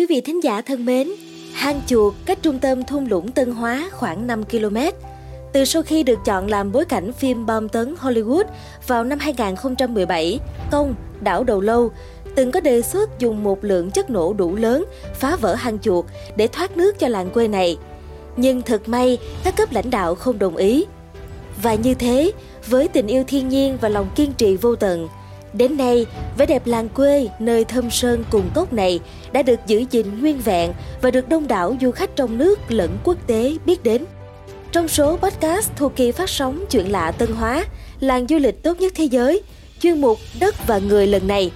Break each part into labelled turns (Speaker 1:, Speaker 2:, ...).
Speaker 1: Quý vị thính giả thân mến, hang chuột cách trung tâm thung lũng Tân Hóa khoảng 5 km. Từ sau khi được chọn làm bối cảnh phim bom tấn Hollywood vào năm 2017, Công, đảo Đầu Lâu, từng có đề xuất dùng một lượng chất nổ đủ lớn phá vỡ hang chuột để thoát nước cho làng quê này. Nhưng thật may, các cấp lãnh đạo không đồng ý. Và như thế, với tình yêu thiên nhiên và lòng kiên trì vô tận, Đến nay, vẻ đẹp làng quê nơi thâm sơn cùng cốc này đã được giữ gìn nguyên vẹn và được đông đảo du khách trong nước lẫn quốc tế biết đến. Trong số podcast thuộc kỳ phát sóng Chuyện lạ Tân Hóa, làng du lịch tốt nhất thế giới, chuyên mục Đất và Người lần này.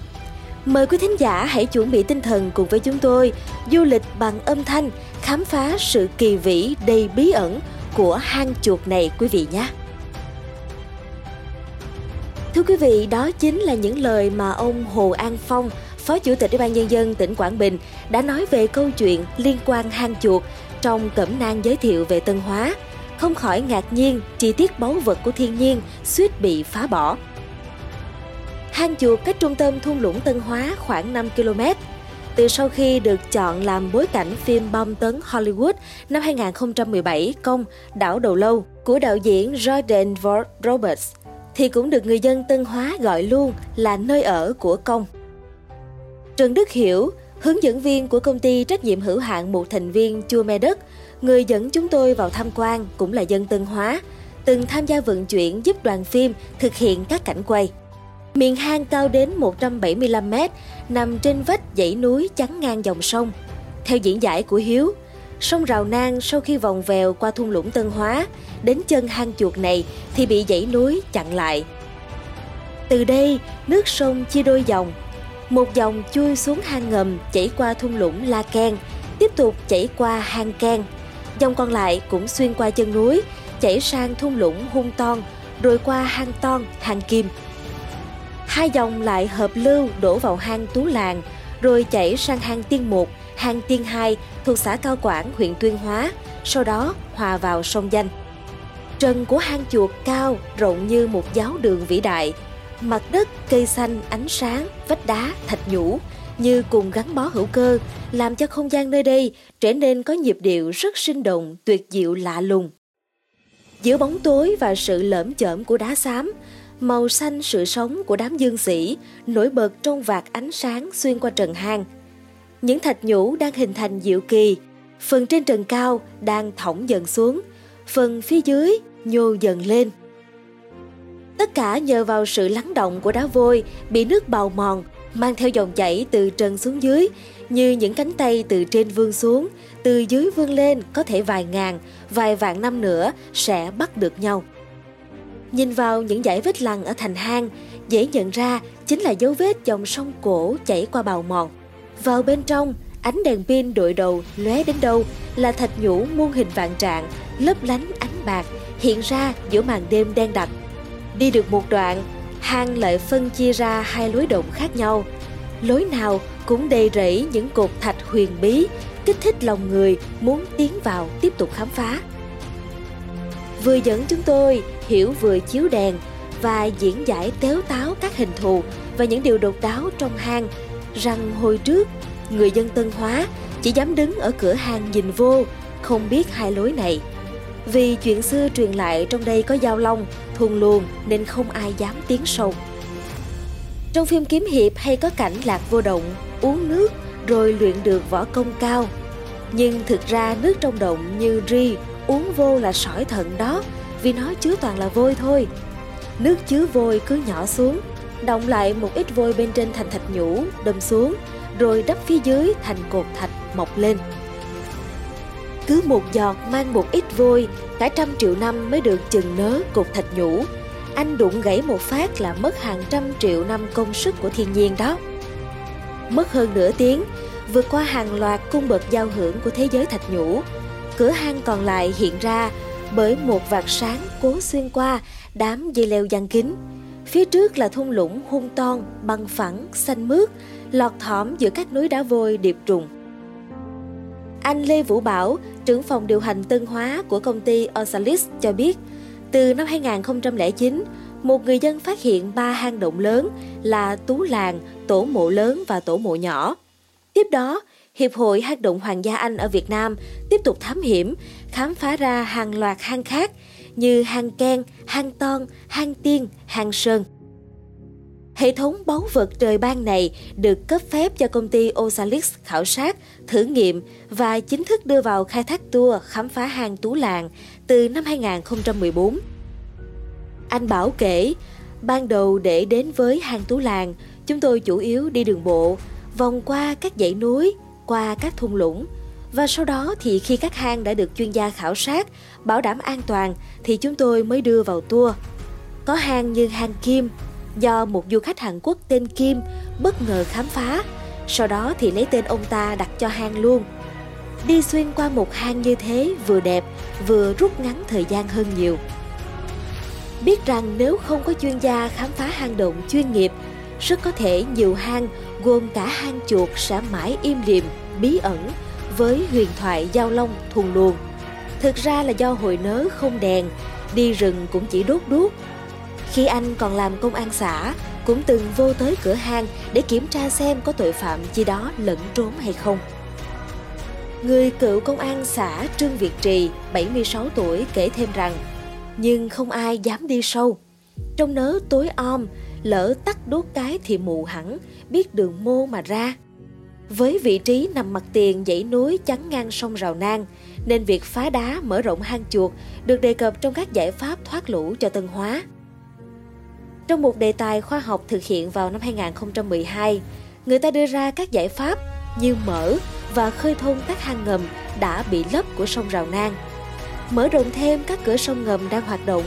Speaker 1: Mời quý thính giả hãy chuẩn bị tinh thần cùng với chúng tôi du lịch bằng âm thanh, khám phá sự kỳ vĩ đầy bí ẩn của hang chuột này quý vị nhé. Thưa quý vị, đó chính là những lời mà ông Hồ An Phong, Phó Chủ tịch Ủy ban Nhân dân tỉnh Quảng Bình đã nói về câu chuyện liên quan hang chuột trong cẩm nang giới thiệu về Tân Hóa. Không khỏi ngạc nhiên, chi tiết báu vật của thiên nhiên suýt bị phá bỏ. Hang chuột cách trung tâm thung lũng Tân Hóa khoảng 5 km. Từ sau khi được chọn làm bối cảnh phim bom tấn Hollywood năm 2017 công Đảo Đầu Lâu của đạo diễn Jordan Ward Roberts – thì cũng được người dân Tân Hóa gọi luôn là nơi ở của công. Trần Đức Hiểu, hướng dẫn viên của công ty trách nhiệm hữu hạn một thành viên Chua Me Đất, người dẫn chúng tôi vào tham quan cũng là dân Tân Hóa, từng tham gia vận chuyển giúp đoàn phim thực hiện các cảnh quay. Miền hang cao đến 175 m, nằm trên vách dãy núi chắn ngang dòng sông. Theo diễn giải của Hiếu, Sông Rào Nang sau khi vòng vèo qua thung lũng Tân Hóa, đến chân hang chuột này thì bị dãy núi chặn lại. Từ đây, nước sông chia đôi dòng. Một dòng chui xuống hang ngầm chảy qua thung lũng La Ken, tiếp tục chảy qua hang Ken. Dòng còn lại cũng xuyên qua chân núi, chảy sang thung lũng Hung Ton, rồi qua hang Ton, hang Kim. Hai dòng lại hợp lưu đổ vào hang Tú Làng, rồi chảy sang hang Tiên mục hang Tiên Hai thuộc xã Cao Quảng, huyện Tuyên Hóa, sau đó hòa vào sông Danh. Trần của hang chuột cao, rộng như một giáo đường vĩ đại. Mặt đất, cây xanh, ánh sáng, vách đá, thạch nhũ như cùng gắn bó hữu cơ, làm cho không gian nơi đây trở nên có nhịp điệu rất sinh động, tuyệt diệu lạ lùng. Giữa bóng tối và sự lởm chởm của đá xám, màu xanh sự sống của đám dương sĩ nổi bật trong vạt ánh sáng xuyên qua trần hang. Những thạch nhũ đang hình thành diệu kỳ, phần trên trần cao đang thõng dần xuống, phần phía dưới nhô dần lên. Tất cả nhờ vào sự lắng động của đá vôi bị nước bào mòn, mang theo dòng chảy từ trần xuống dưới, như những cánh tay từ trên vươn xuống, từ dưới vươn lên có thể vài ngàn, vài vạn năm nữa sẽ bắt được nhau. Nhìn vào những dải vết lằn ở thành hang, dễ nhận ra chính là dấu vết dòng sông cổ chảy qua bào mòn. Vào bên trong, ánh đèn pin đội đầu lóe đến đâu là thạch nhũ muôn hình vạn trạng, lấp lánh ánh bạc hiện ra giữa màn đêm đen đặc. Đi được một đoạn, hang lại phân chia ra hai lối động khác nhau. Lối nào cũng đầy rẫy những cột thạch huyền bí, kích thích lòng người muốn tiến vào tiếp tục khám phá. Vừa dẫn chúng tôi hiểu vừa chiếu đèn và diễn giải téo táo các hình thù và những điều độc đáo trong hang rằng hồi trước người dân Tân Hóa chỉ dám đứng ở cửa hàng nhìn vô, không biết hai lối này. Vì chuyện xưa truyền lại trong đây có giao long, thùng luồng nên không ai dám tiến sâu. Trong phim kiếm hiệp hay có cảnh lạc vô động, uống nước rồi luyện được võ công cao. Nhưng thực ra nước trong động như ri, uống vô là sỏi thận đó, vì nó chứa toàn là vôi thôi. Nước chứa vôi cứ nhỏ xuống, động lại một ít vôi bên trên thành thạch nhũ, đâm xuống, rồi đắp phía dưới thành cột thạch mọc lên. Cứ một giọt mang một ít vôi, cả trăm triệu năm mới được chừng nớ cột thạch nhũ. Anh đụng gãy một phát là mất hàng trăm triệu năm công sức của thiên nhiên đó. Mất hơn nửa tiếng, vượt qua hàng loạt cung bậc giao hưởng của thế giới thạch nhũ, cửa hang còn lại hiện ra bởi một vạt sáng cố xuyên qua đám dây leo giăng kính. Phía trước là thung lũng hung ton, băng phẳng, xanh mướt, lọt thỏm giữa các núi đá vôi điệp trùng. Anh Lê Vũ Bảo, trưởng phòng điều hành Tân Hóa của công ty Osalis cho biết, từ năm 2009, một người dân phát hiện ba hang động lớn là Tú Làng, Tổ Mộ Lớn và Tổ Mộ Nhỏ. Tiếp đó, Hiệp hội Hang động Hoàng gia Anh ở Việt Nam tiếp tục thám hiểm, khám phá ra hàng loạt hang khác như hang Ken, hang Ton, hang Tiên, hang Sơn. Hệ thống báu vật trời ban này được cấp phép cho công ty Osalix khảo sát, thử nghiệm và chính thức đưa vào khai thác tour khám phá hang Tú Làng từ năm 2014. Anh Bảo kể, ban đầu để đến với hang Tú Làng, chúng tôi chủ yếu đi đường bộ, vòng qua các dãy núi, qua các thung lũng. Và sau đó thì khi các hang đã được chuyên gia khảo sát, bảo đảm an toàn thì chúng tôi mới đưa vào tour. Có hang như hang Kim, do một du khách Hàn Quốc tên Kim bất ngờ khám phá, sau đó thì lấy tên ông ta đặt cho hang luôn. Đi xuyên qua một hang như thế vừa đẹp, vừa rút ngắn thời gian hơn nhiều. Biết rằng nếu không có chuyên gia khám phá hang động chuyên nghiệp, rất có thể nhiều hang gồm cả hang chuột sẽ mãi im lìm, bí ẩn với huyền thoại giao long thuần luồng. Thực ra là do hồi nớ không đèn, đi rừng cũng chỉ đốt đuốc. Khi anh còn làm công an xã, cũng từng vô tới cửa hang để kiểm tra xem có tội phạm chi đó lẫn trốn hay không. Người cựu công an xã Trương Việt Trì, 76 tuổi kể thêm rằng, nhưng không ai dám đi sâu. Trong nớ tối om, lỡ tắt đốt cái thì mù hẳn, biết đường mô mà ra. Với vị trí nằm mặt tiền dãy núi chắn ngang sông Rào Nang, nên việc phá đá mở rộng hang chuột được đề cập trong các giải pháp thoát lũ cho Tân Hóa. Trong một đề tài khoa học thực hiện vào năm 2012, người ta đưa ra các giải pháp như mở và khơi thông các hang ngầm đã bị lấp của sông Rào Nang, mở rộng thêm các cửa sông ngầm đang hoạt động,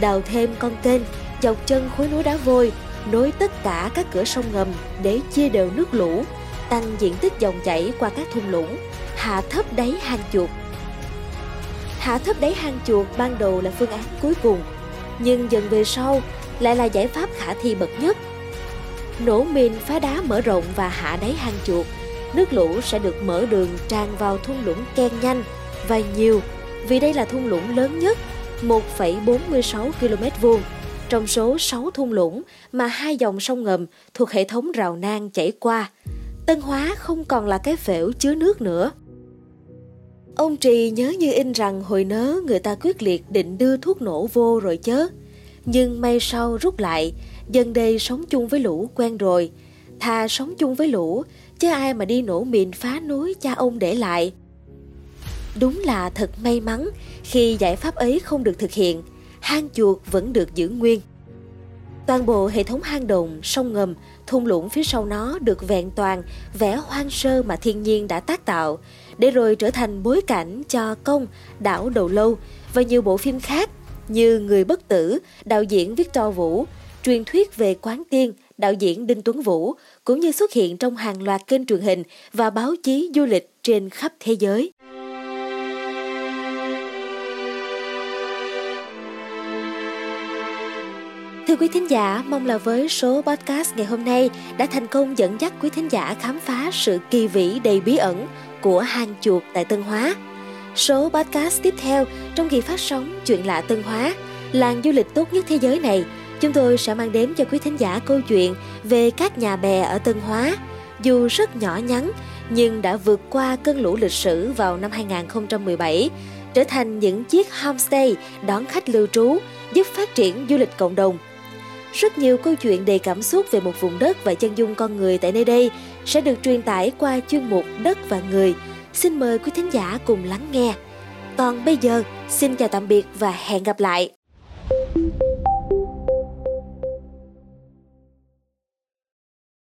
Speaker 1: đào thêm con kênh dọc chân khối núi đá vôi nối tất cả các cửa sông ngầm để chia đều nước lũ, tăng diện tích dòng chảy qua các thung lũng, hạ thấp đáy hang chuột. Hạ thấp đáy hang chuột ban đầu là phương án cuối cùng, nhưng dần về sau lại là giải pháp khả thi bậc nhất. Nổ mìn phá đá mở rộng và hạ đáy hang chuột, nước lũ sẽ được mở đường tràn vào thung lũng Ken nhanh và nhiều vì đây là thung lũng lớn nhất 1,46 km vuông trong số 6 thung lũng mà hai dòng sông ngầm thuộc hệ thống rào nang chảy qua. Tân Hóa không còn là cái phễu chứa nước nữa. Ông Trì nhớ như in rằng hồi nớ người ta quyết liệt định đưa thuốc nổ vô rồi chớ. Nhưng may sau rút lại, dân đây sống chung với lũ quen rồi. Thà sống chung với lũ, chứ ai mà đi nổ mìn phá núi cha ông để lại. Đúng là thật may mắn khi giải pháp ấy không được thực hiện, hang chuột vẫn được giữ nguyên. Toàn bộ hệ thống hang động, sông ngầm, thung lũng phía sau nó được vẹn toàn vẻ hoang sơ mà thiên nhiên đã tác tạo, để rồi trở thành bối cảnh cho công, đảo đầu lâu và nhiều bộ phim khác như Người bất tử, đạo diễn Victor Vũ, truyền thuyết về quán tiên, đạo diễn Đinh Tuấn Vũ, cũng như xuất hiện trong hàng loạt kênh truyền hình và báo chí du lịch trên khắp thế giới. Thưa quý thính giả, mong là với số podcast ngày hôm nay đã thành công dẫn dắt quý thính giả khám phá sự kỳ vĩ đầy bí ẩn của hang chuột tại Tân Hóa. Số podcast tiếp theo trong kỳ phát sóng Chuyện lạ Tân Hóa, làng du lịch tốt nhất thế giới này, chúng tôi sẽ mang đến cho quý thính giả câu chuyện về các nhà bè ở Tân Hóa. Dù rất nhỏ nhắn, nhưng đã vượt qua cơn lũ lịch sử vào năm 2017, trở thành những chiếc homestay đón khách lưu trú, giúp phát triển du lịch cộng đồng rất nhiều câu chuyện đầy cảm xúc về một vùng đất và chân dung con người tại nơi đây sẽ được truyền tải qua chuyên mục Đất và Người. Xin mời quý thính giả cùng lắng nghe. Còn bây giờ, xin chào tạm biệt và hẹn gặp lại.